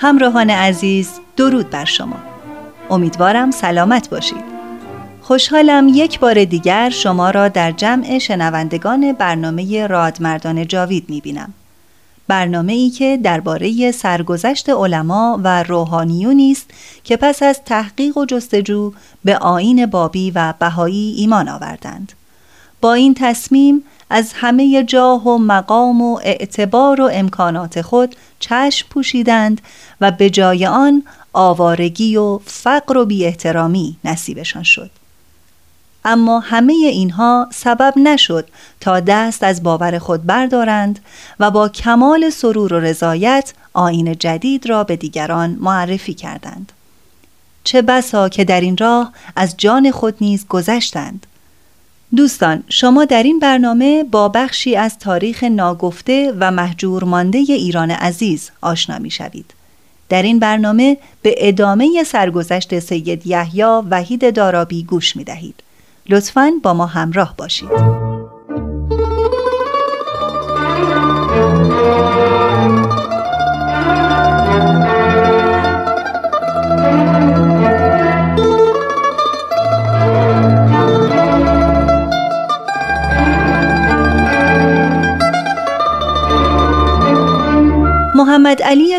همراهان عزیز درود بر شما. امیدوارم سلامت باشید. خوشحالم یک بار دیگر شما را در جمع شنوندگان برنامه رادمردان جاوید می‌بینم. برنامه ای که درباره سرگذشت علما و روحانیونی است که پس از تحقیق و جستجو به آین بابی و بهایی ایمان آوردند. با این تصمیم از همه جاه و مقام و اعتبار و امکانات خود چشم پوشیدند و به جای آن آوارگی و فقر و بی احترامی نصیبشان شد. اما همه اینها سبب نشد تا دست از باور خود بردارند و با کمال سرور و رضایت آین جدید را به دیگران معرفی کردند. چه بسا که در این راه از جان خود نیز گذشتند. دوستان شما در این برنامه با بخشی از تاریخ ناگفته و محجور مانده ایران عزیز آشنا می شوید. در این برنامه به ادامه سرگذشت سید یحیی وحید دارابی گوش می دهید. لطفاً با ما همراه باشید.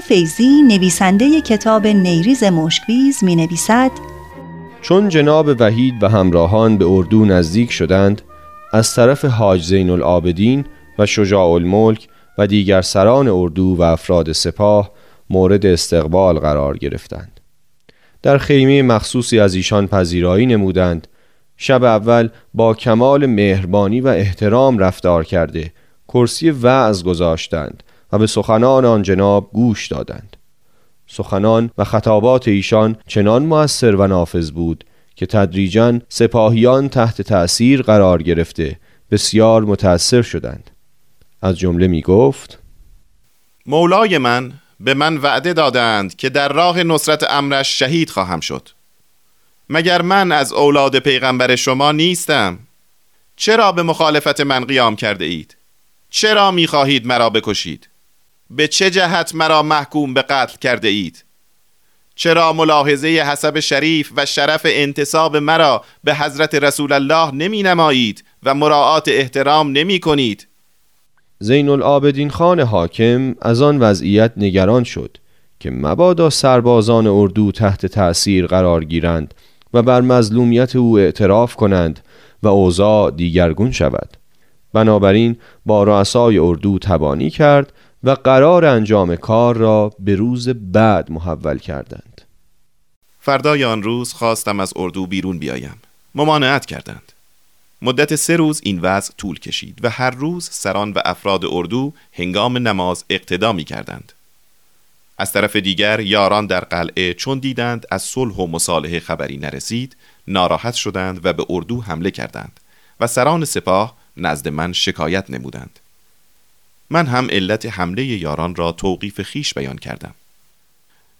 فیزی نویسنده کتاب نیریز مشکویز می نویسد چون جناب وحید و همراهان به اردو نزدیک شدند از طرف حاج زین العابدین و شجاع الملک و دیگر سران اردو و افراد سپاه مورد استقبال قرار گرفتند. در خیمه مخصوصی از ایشان پذیرایی نمودند. شب اول با کمال مهربانی و احترام رفتار کرده کرسی وعظ گذاشتند. و به سخنان آن جناب گوش دادند. سخنان و خطابات ایشان چنان موثر و نافذ بود که تدریجا سپاهیان تحت تأثیر قرار گرفته بسیار متأثر شدند. از جمله می گفت مولای من به من وعده دادند که در راه نصرت امرش شهید خواهم شد. مگر من از اولاد پیغمبر شما نیستم؟ چرا به مخالفت من قیام کرده اید؟ چرا می خواهید مرا بکشید؟ به چه جهت مرا محکوم به قتل کرده اید؟ چرا ملاحظه حسب شریف و شرف انتصاب مرا به حضرت رسول الله نمی نمایید و مراعات احترام نمی کنید زین العابدین خان حاکم از آن وضعیت نگران شد که مبادا سربازان اردو تحت تأثیر قرار گیرند و بر مظلومیت او اعتراف کنند و اوضاع دیگرگون شود. بنابراین با رؤسای اردو تبانی کرد و قرار انجام کار را به روز بعد محول کردند. فردای آن روز خواستم از اردو بیرون بیایم. ممانعت کردند. مدت سه روز این وضع طول کشید و هر روز سران و افراد اردو هنگام نماز اقتدا می کردند از طرف دیگر یاران در قلعه چون دیدند از صلح و مصالحه خبری نرسید ناراحت شدند و به اردو حمله کردند و سران سپاه نزد من شکایت نمودند. من هم علت حمله یاران را توقیف خیش بیان کردم.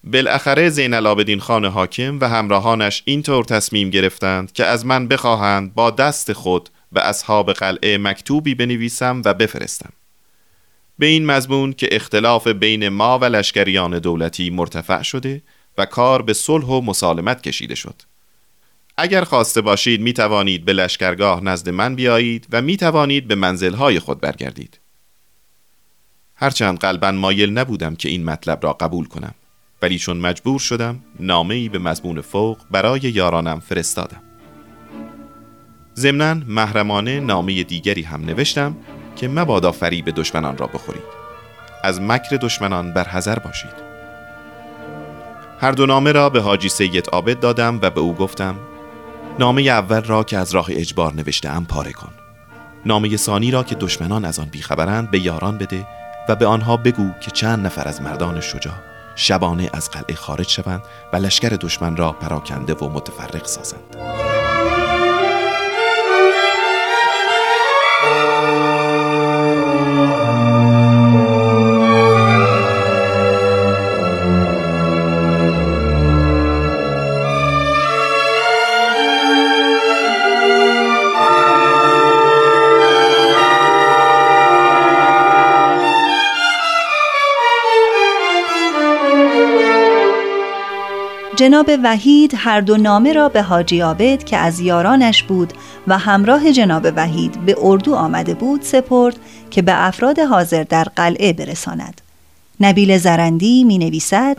بالاخره زین العابدین خان حاکم و همراهانش اینطور تصمیم گرفتند که از من بخواهند با دست خود به اصحاب قلعه مکتوبی بنویسم و بفرستم. به این مضمون که اختلاف بین ما و لشکریان دولتی مرتفع شده و کار به صلح و مسالمت کشیده شد. اگر خواسته باشید می توانید به لشکرگاه نزد من بیایید و می توانید به منزلهای خود برگردید. هرچند قلبا مایل نبودم که این مطلب را قبول کنم. ولی چون مجبور شدم نامه به مضمون فوق برای یارانم فرستادم. ضمنا محرمانه نامه دیگری هم نوشتم که مبادا فریب دشمنان را بخورید. از مکر دشمنان برحذر باشید. هر دو نامه را به حاجی سید عابد دادم و به او گفتم نامه اول را که از راه اجبار نوشته ام پاره کن. نامه ثانی را که دشمنان از آن بیخبرند به یاران بده و به آنها بگو که چند نفر از مردان شجاع شبانه از قلعه خارج شوند و لشکر دشمن را پراکنده و متفرق سازند. جناب وحید هر دو نامه را به حاجی آبد که از یارانش بود و همراه جناب وحید به اردو آمده بود سپرد که به افراد حاضر در قلعه برساند. نبیل زرندی می نویسد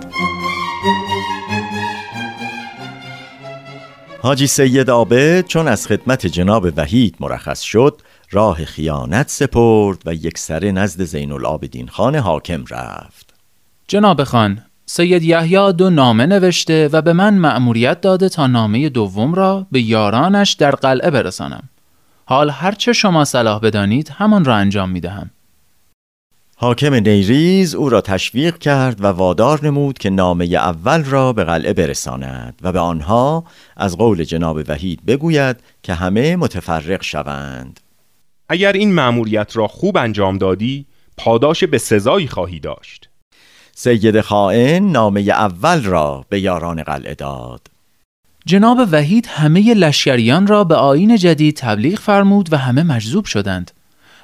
حاجی سید آبد چون از خدمت جناب وحید مرخص شد راه خیانت سپرد و یک سره نزد زین العابدین خان حاکم رفت جناب خان سید یحیی دو نامه نوشته و به من مأموریت داده تا نامه دوم را به یارانش در قلعه برسانم. حال هرچه شما صلاح بدانید همان را انجام می دهم. حاکم نیریز او را تشویق کرد و وادار نمود که نامه اول را به قلعه برساند و به آنها از قول جناب وحید بگوید که همه متفرق شوند. اگر این مأموریت را خوب انجام دادی پاداش به سزایی خواهی داشت. سید خائن نامه اول را به یاران قلعه داد. جناب وحید همه لشکریان را به آین جدید تبلیغ فرمود و همه مجذوب شدند.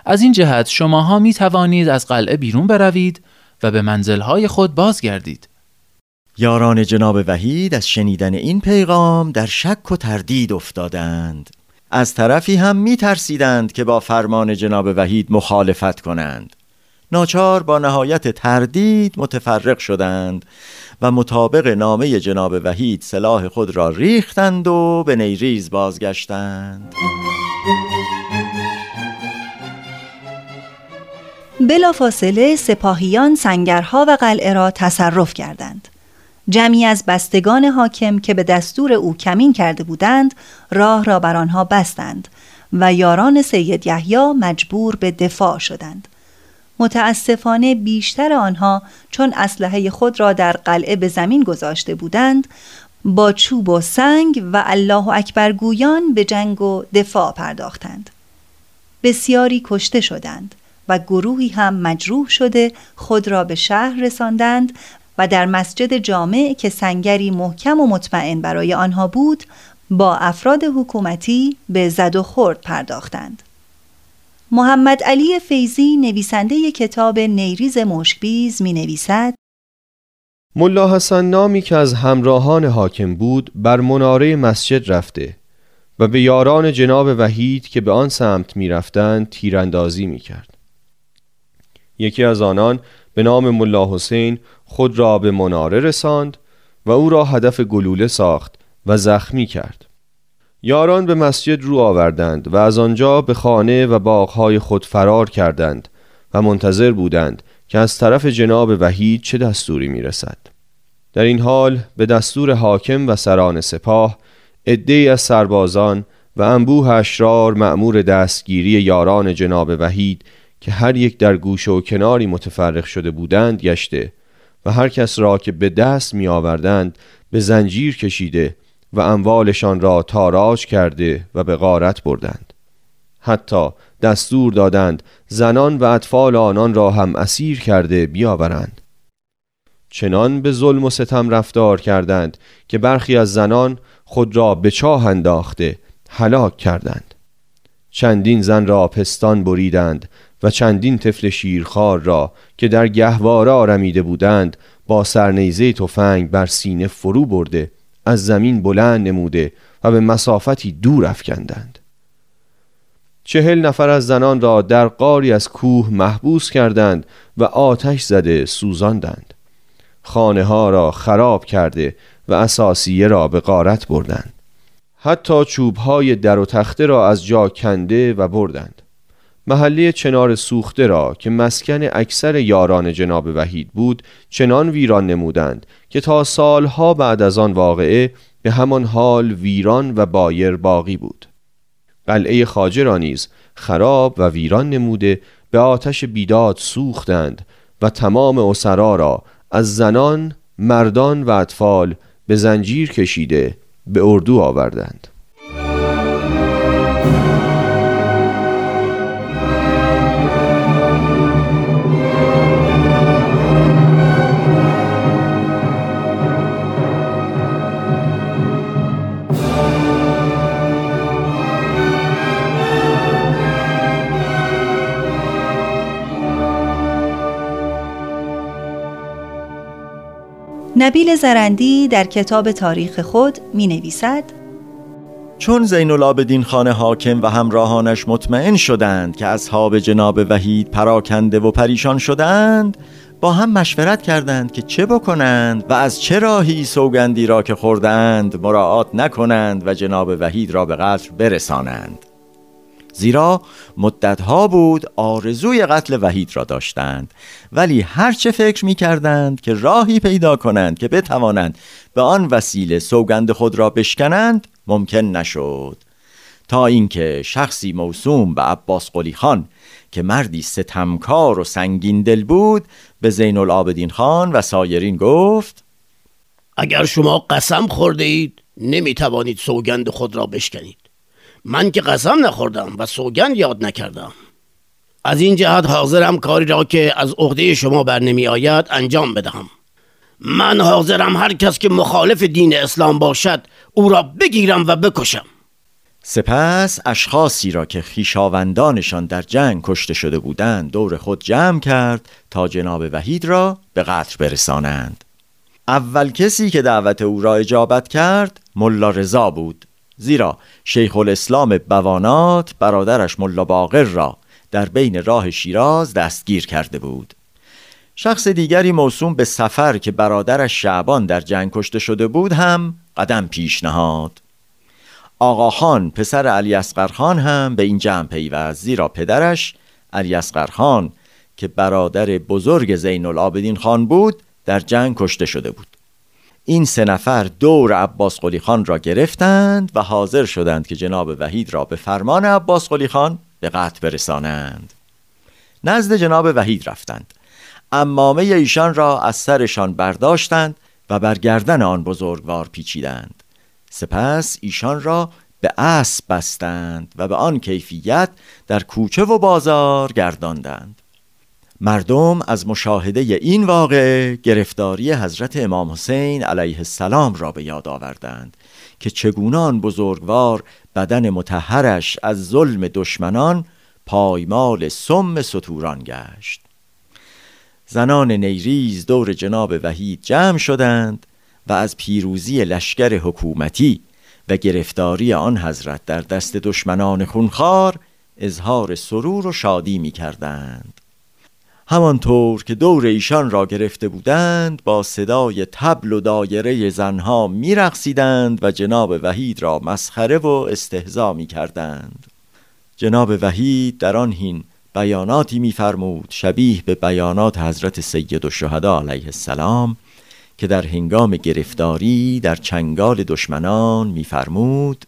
از این جهت شماها می توانید از قلعه بیرون بروید و به منزلهای خود بازگردید. یاران جناب وحید از شنیدن این پیغام در شک و تردید افتادند. از طرفی هم می ترسیدند که با فرمان جناب وحید مخالفت کنند. ناچار با نهایت تردید متفرق شدند و مطابق نامه جناب وحید سلاح خود را ریختند و به نیریز بازگشتند. بلافاصله سپاهیان سنگرها و قلعه را تصرف کردند. جمعی از بستگان حاکم که به دستور او کمین کرده بودند راه را بر آنها بستند و یاران سید یحیی مجبور به دفاع شدند. متاسفانه بیشتر آنها چون اسلحه خود را در قلعه به زمین گذاشته بودند با چوب و سنگ و الله اکبر گویان به جنگ و دفاع پرداختند. بسیاری کشته شدند و گروهی هم مجروح شده خود را به شهر رساندند و در مسجد جامع که سنگری محکم و مطمئن برای آنها بود با افراد حکومتی به زد و خورد پرداختند. محمد علی فیزی نویسنده کتاب نیریز مشکبیز می نویسد ملا حسن نامی که از همراهان حاکم بود بر مناره مسجد رفته و به یاران جناب وحید که به آن سمت می رفتند تیراندازی می کرد. یکی از آنان به نام ملا حسین خود را به مناره رساند و او را هدف گلوله ساخت و زخمی کرد. یاران به مسجد رو آوردند و از آنجا به خانه و باغهای خود فرار کردند و منتظر بودند که از طرف جناب وحید چه دستوری می رسد. در این حال به دستور حاکم و سران سپاه عدهای از سربازان و انبوه اشرار مأمور دستگیری یاران جناب وحید که هر یک در گوشه و کناری متفرق شده بودند گشته و هر کس را که به دست می آوردند به زنجیر کشیده و اموالشان را تاراج کرده و به غارت بردند. حتی دستور دادند زنان و اطفال آنان را هم اسیر کرده بیاورند. چنان به ظلم و ستم رفتار کردند که برخی از زنان خود را به چاه انداخته هلاک کردند. چندین زن را پستان بریدند و چندین طفل شیرخوار را که در گهواره آرمیده بودند با سرنیزه تفنگ بر سینه فرو برده از زمین بلند نموده و به مسافتی دور افکندند. چهل نفر از زنان را در قاری از کوه محبوس کردند و آتش زده سوزاندند. خانه ها را خراب کرده و اساسیه را به غارت بردند. حتی چوب های در و تخته را از جا کنده و بردند. محله چنار سوخته را که مسکن اکثر یاران جناب وحید بود چنان ویران نمودند که تا سالها بعد از آن واقعه به همان حال ویران و بایر باقی بود. قلعه خاجه را نیز خراب و ویران نموده به آتش بیداد سوختند و تمام اسرا را از زنان، مردان و اطفال به زنجیر کشیده به اردو آوردند. نبیل زرندی در کتاب تاریخ خود می نویسد چون زین العابدین خانه حاکم و همراهانش مطمئن شدند که اصحاب جناب وحید پراکنده و پریشان شدند با هم مشورت کردند که چه بکنند و از چه راهی سوگندی را که خوردند مراعات نکنند و جناب وحید را به قتل برسانند. زیرا مدتها بود آرزوی قتل وحید را داشتند. ولی هرچه فکر می کردند که راهی پیدا کنند که بتوانند به آن وسیله سوگند خود را بشکنند ممکن نشد. تا اینکه شخصی موسوم به عباس قلی خان که مردی ستمکار و سنگین دل بود به زین العابدین خان و سایرین گفت اگر شما قسم خورده اید نمی توانید سوگند خود را بشکنید. من که قسم نخوردم و سوگند یاد نکردم. از این جهت حاضرم کاری را که از عهده شما بر نمی آید انجام بدهم. من حاضرم هر کس که مخالف دین اسلام باشد او را بگیرم و بکشم. سپس اشخاصی را که خیشاوندانشان در جنگ کشته شده بودند دور خود جمع کرد تا جناب وحید را به قتل برسانند. اول کسی که دعوت او را اجابت کرد ملا رضا بود. زیرا شیخ الاسلام بوانات برادرش ملا باقر را در بین راه شیراز دستگیر کرده بود. شخص دیگری موسوم به سفر که برادرش شعبان در جنگ کشته شده بود هم قدم پیش نهاد. آقا خان پسر علی اصغر خان هم به این جمع پیوست زیرا پدرش علی اصغر خان که برادر بزرگ زین العابدین خان بود در جنگ کشته شده بود. این سه نفر دور عباس قلی خان را گرفتند و حاضر شدند که جناب وحید را به فرمان عباس قلی خان به قتل برسانند. نزد جناب وحید رفتند. امامه ایشان را از سرشان برداشتند و بر گردن آن بزرگوار پیچیدند. سپس ایشان را به اسب بستند و به آن کیفیت در کوچه و بازار گرداندند. مردم از مشاهده این واقع گرفتاری حضرت امام حسین علیه السلام را به یاد آوردند که چگونه آن بزرگوار بدن متحرش از ظلم دشمنان پایمال سم ستوران گشت. زنان نیریز دور جناب وحید جمع شدند و از پیروزی لشکر حکومتی و گرفتاری آن حضرت در دست دشمنان خونخوار اظهار سرور و شادی می کردند همانطور که دور ایشان را گرفته بودند با صدای تبل و دایره زنها میرقصیدند و جناب وحید را مسخره و استهزا می کردند جناب وحید در آن هین بیاناتی میفرمود شبیه به بیانات حضرت سید الشهدا علیه السلام که در هنگام گرفتاری در چنگال دشمنان میفرمود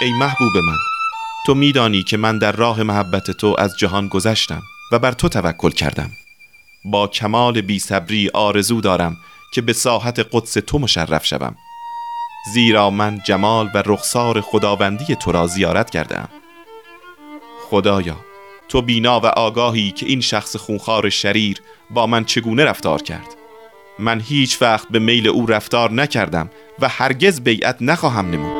ای محبوب من تو میدانی که من در راه محبت تو از جهان گذشتم و بر تو توکل کردم. با کمال بی صبری آرزو دارم که به ساحت قدس تو مشرف شوم. زیرا من جمال و رخسار خداوندی تو را زیارت کردم خدایا تو بینا و آگاهی که این شخص خونخوار شریر با من چگونه رفتار کرد؟ من هیچ وقت به میل او رفتار نکردم و هرگز بیعت نخواهم نمود.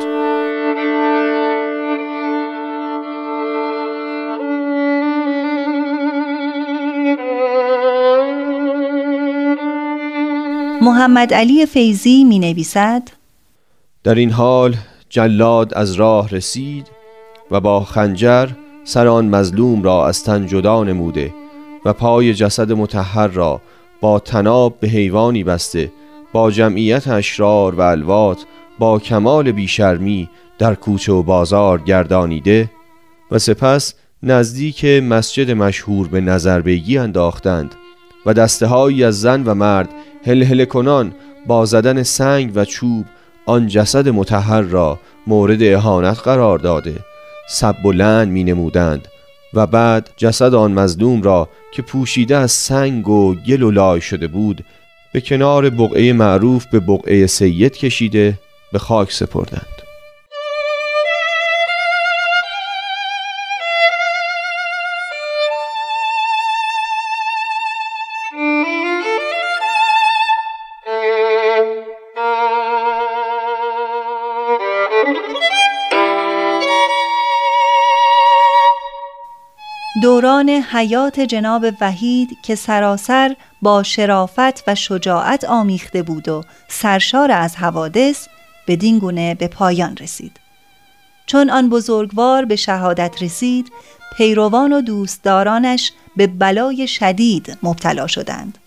محمد علی فیزی می نویسد در این حال جلاد از راه رسید و با خنجر سر آن مظلوم را از تن جدا نموده و پای جسد متحر را با تناب به حیوانی بسته با جمعیت اشرار و الوات با کمال بیشرمی در کوچه و بازار گردانیده و سپس نزدیک مسجد مشهور به نظر بیگی انداختند. و دسته از زن و مرد هل کنان با زدن سنگ و چوب آن جسد متحر را مورد اهانت قرار داده. سب لعن می نمودند و بعد جسد آن مظلوم را که پوشیده از سنگ و گل و لای شده بود به کنار بقعه معروف به بقعه سید کشیده به خاک سپردند. دوران حیات جناب وحید که سراسر با شرافت و شجاعت آمیخته بود و سرشار از حوادث بدین گونه به پایان رسید. چون آن بزرگوار به شهادت رسید پیروان و دوستدارانش به بلای شدید مبتلا شدند.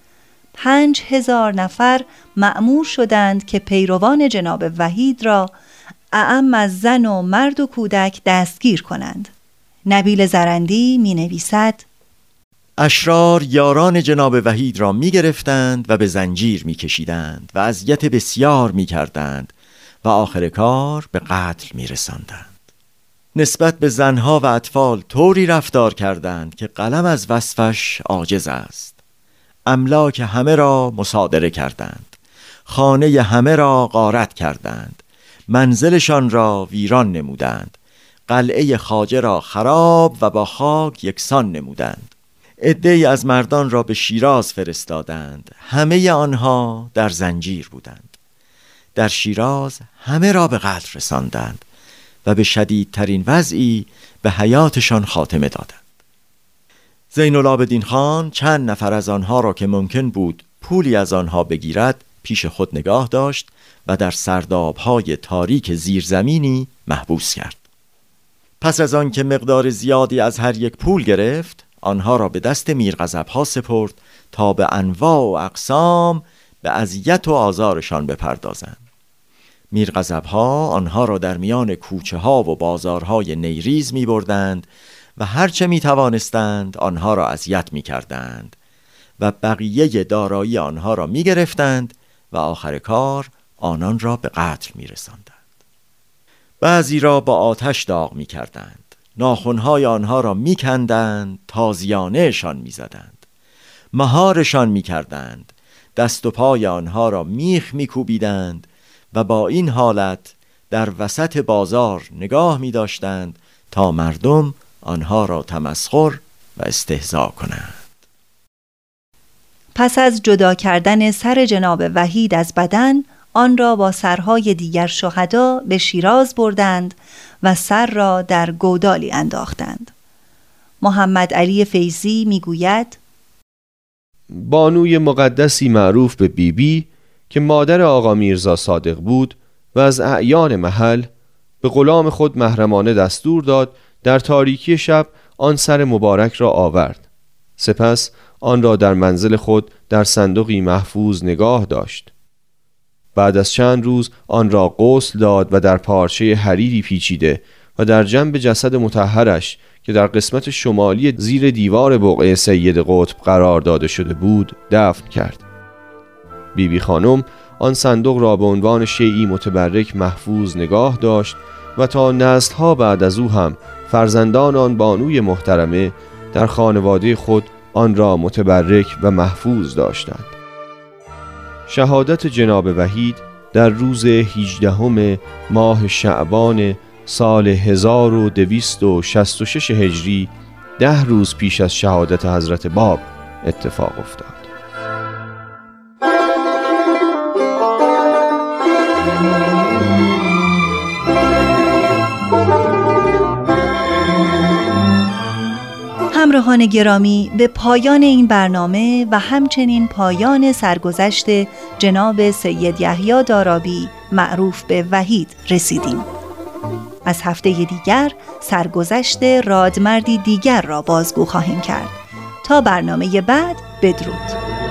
پنج هزار نفر معمور شدند که پیروان جناب وحید را اعم از زن و مرد و کودک دستگیر کنند. نبیل زرندی می نویسد اشرار یاران جناب وحید را می گرفتند و به زنجیر می کشیدند و اذیت بسیار می کردند و آخر کار به قتل می رسندند. نسبت به زنها و اطفال طوری رفتار کردند که قلم از وصفش عاجز است. املاک همه را مصادره کردند. خانه همه را غارت کردند. منزلشان را ویران نمودند. قلعه خاجه را خراب و با خاک یکسان نمودند. عدهای از مردان را به شیراز فرستادند. همه آنها در زنجیر بودند. در شیراز همه را به قتل رساندند و به شدیدترین وضعی به حیاتشان خاتمه دادند. زین العابدین خان چند نفر از آنها را که ممکن بود پولی از آنها بگیرد پیش خود نگاه داشت و در سردابهای تاریک زیرزمینی محبوس کرد. پس از آن که مقدار زیادی از هر یک پول گرفت آنها را به دست میرغضب ها سپرد تا به انواع و اقسام به اذیت و آزارشان بپردازند میرغضب ها آنها را در میان کوچه ها و بازارهای نیریز می بردند و هرچه می توانستند آنها را اذیت می کردند و بقیه دارایی آنها را می گرفتند و آخر کار آنان را به قتل می رسندند. بعضی را با آتش داغ می کردند ناخونهای آنها را می کندند تازیانهشان می زدند مهارشان می کردند دست و پای آنها را میخ می کوبیدند و با این حالت در وسط بازار نگاه می داشتند تا مردم آنها را تمسخر و استهزا کنند. پس از جدا کردن سر جناب وحید از بدن آن را با سرهای دیگر شهدا به شیراز بردند و سر را در گودالی انداختند. محمد علی فیزی می‌گوید بانوی مقدسی معروف به بیبی بی که مادر آقا میرزا صادق بود و از اعیان محل به غلام خود محرمانه دستور داد در تاریکی شب آن سر مبارک را آورد. سپس آن را در منزل خود در صندوقی محفوظ نگاه داشت. بعد از چند روز آن را غسل داد و در پارچه حریری پیچیده و در جنب جسد متحرش که در قسمت شمالی زیر دیوار بقعه سید قطب قرار داده شده بود دفن کرد. بیبی بی خانم آن صندوق را به عنوان شیعی متبرک محفوظ نگاه داشت و تا نسلها بعد از او هم فرزندان آن بانوی محترمه در خانواده خود آن را متبرک و محفوظ داشتند. شهادت جناب وحید در روز 18 ماه شعبان سال 1266 هجری ده روز پیش از شهادت حضرت باب اتفاق افتاد. همراهان گرامی به پایان این برنامه و همچنین پایان سرگذشت جناب سید یحیی دارابی معروف به وحید رسیدیم. از هفته دیگر سرگذشت رادمردی دیگر را بازگو خواهیم کرد. تا برنامه بعد بدرود.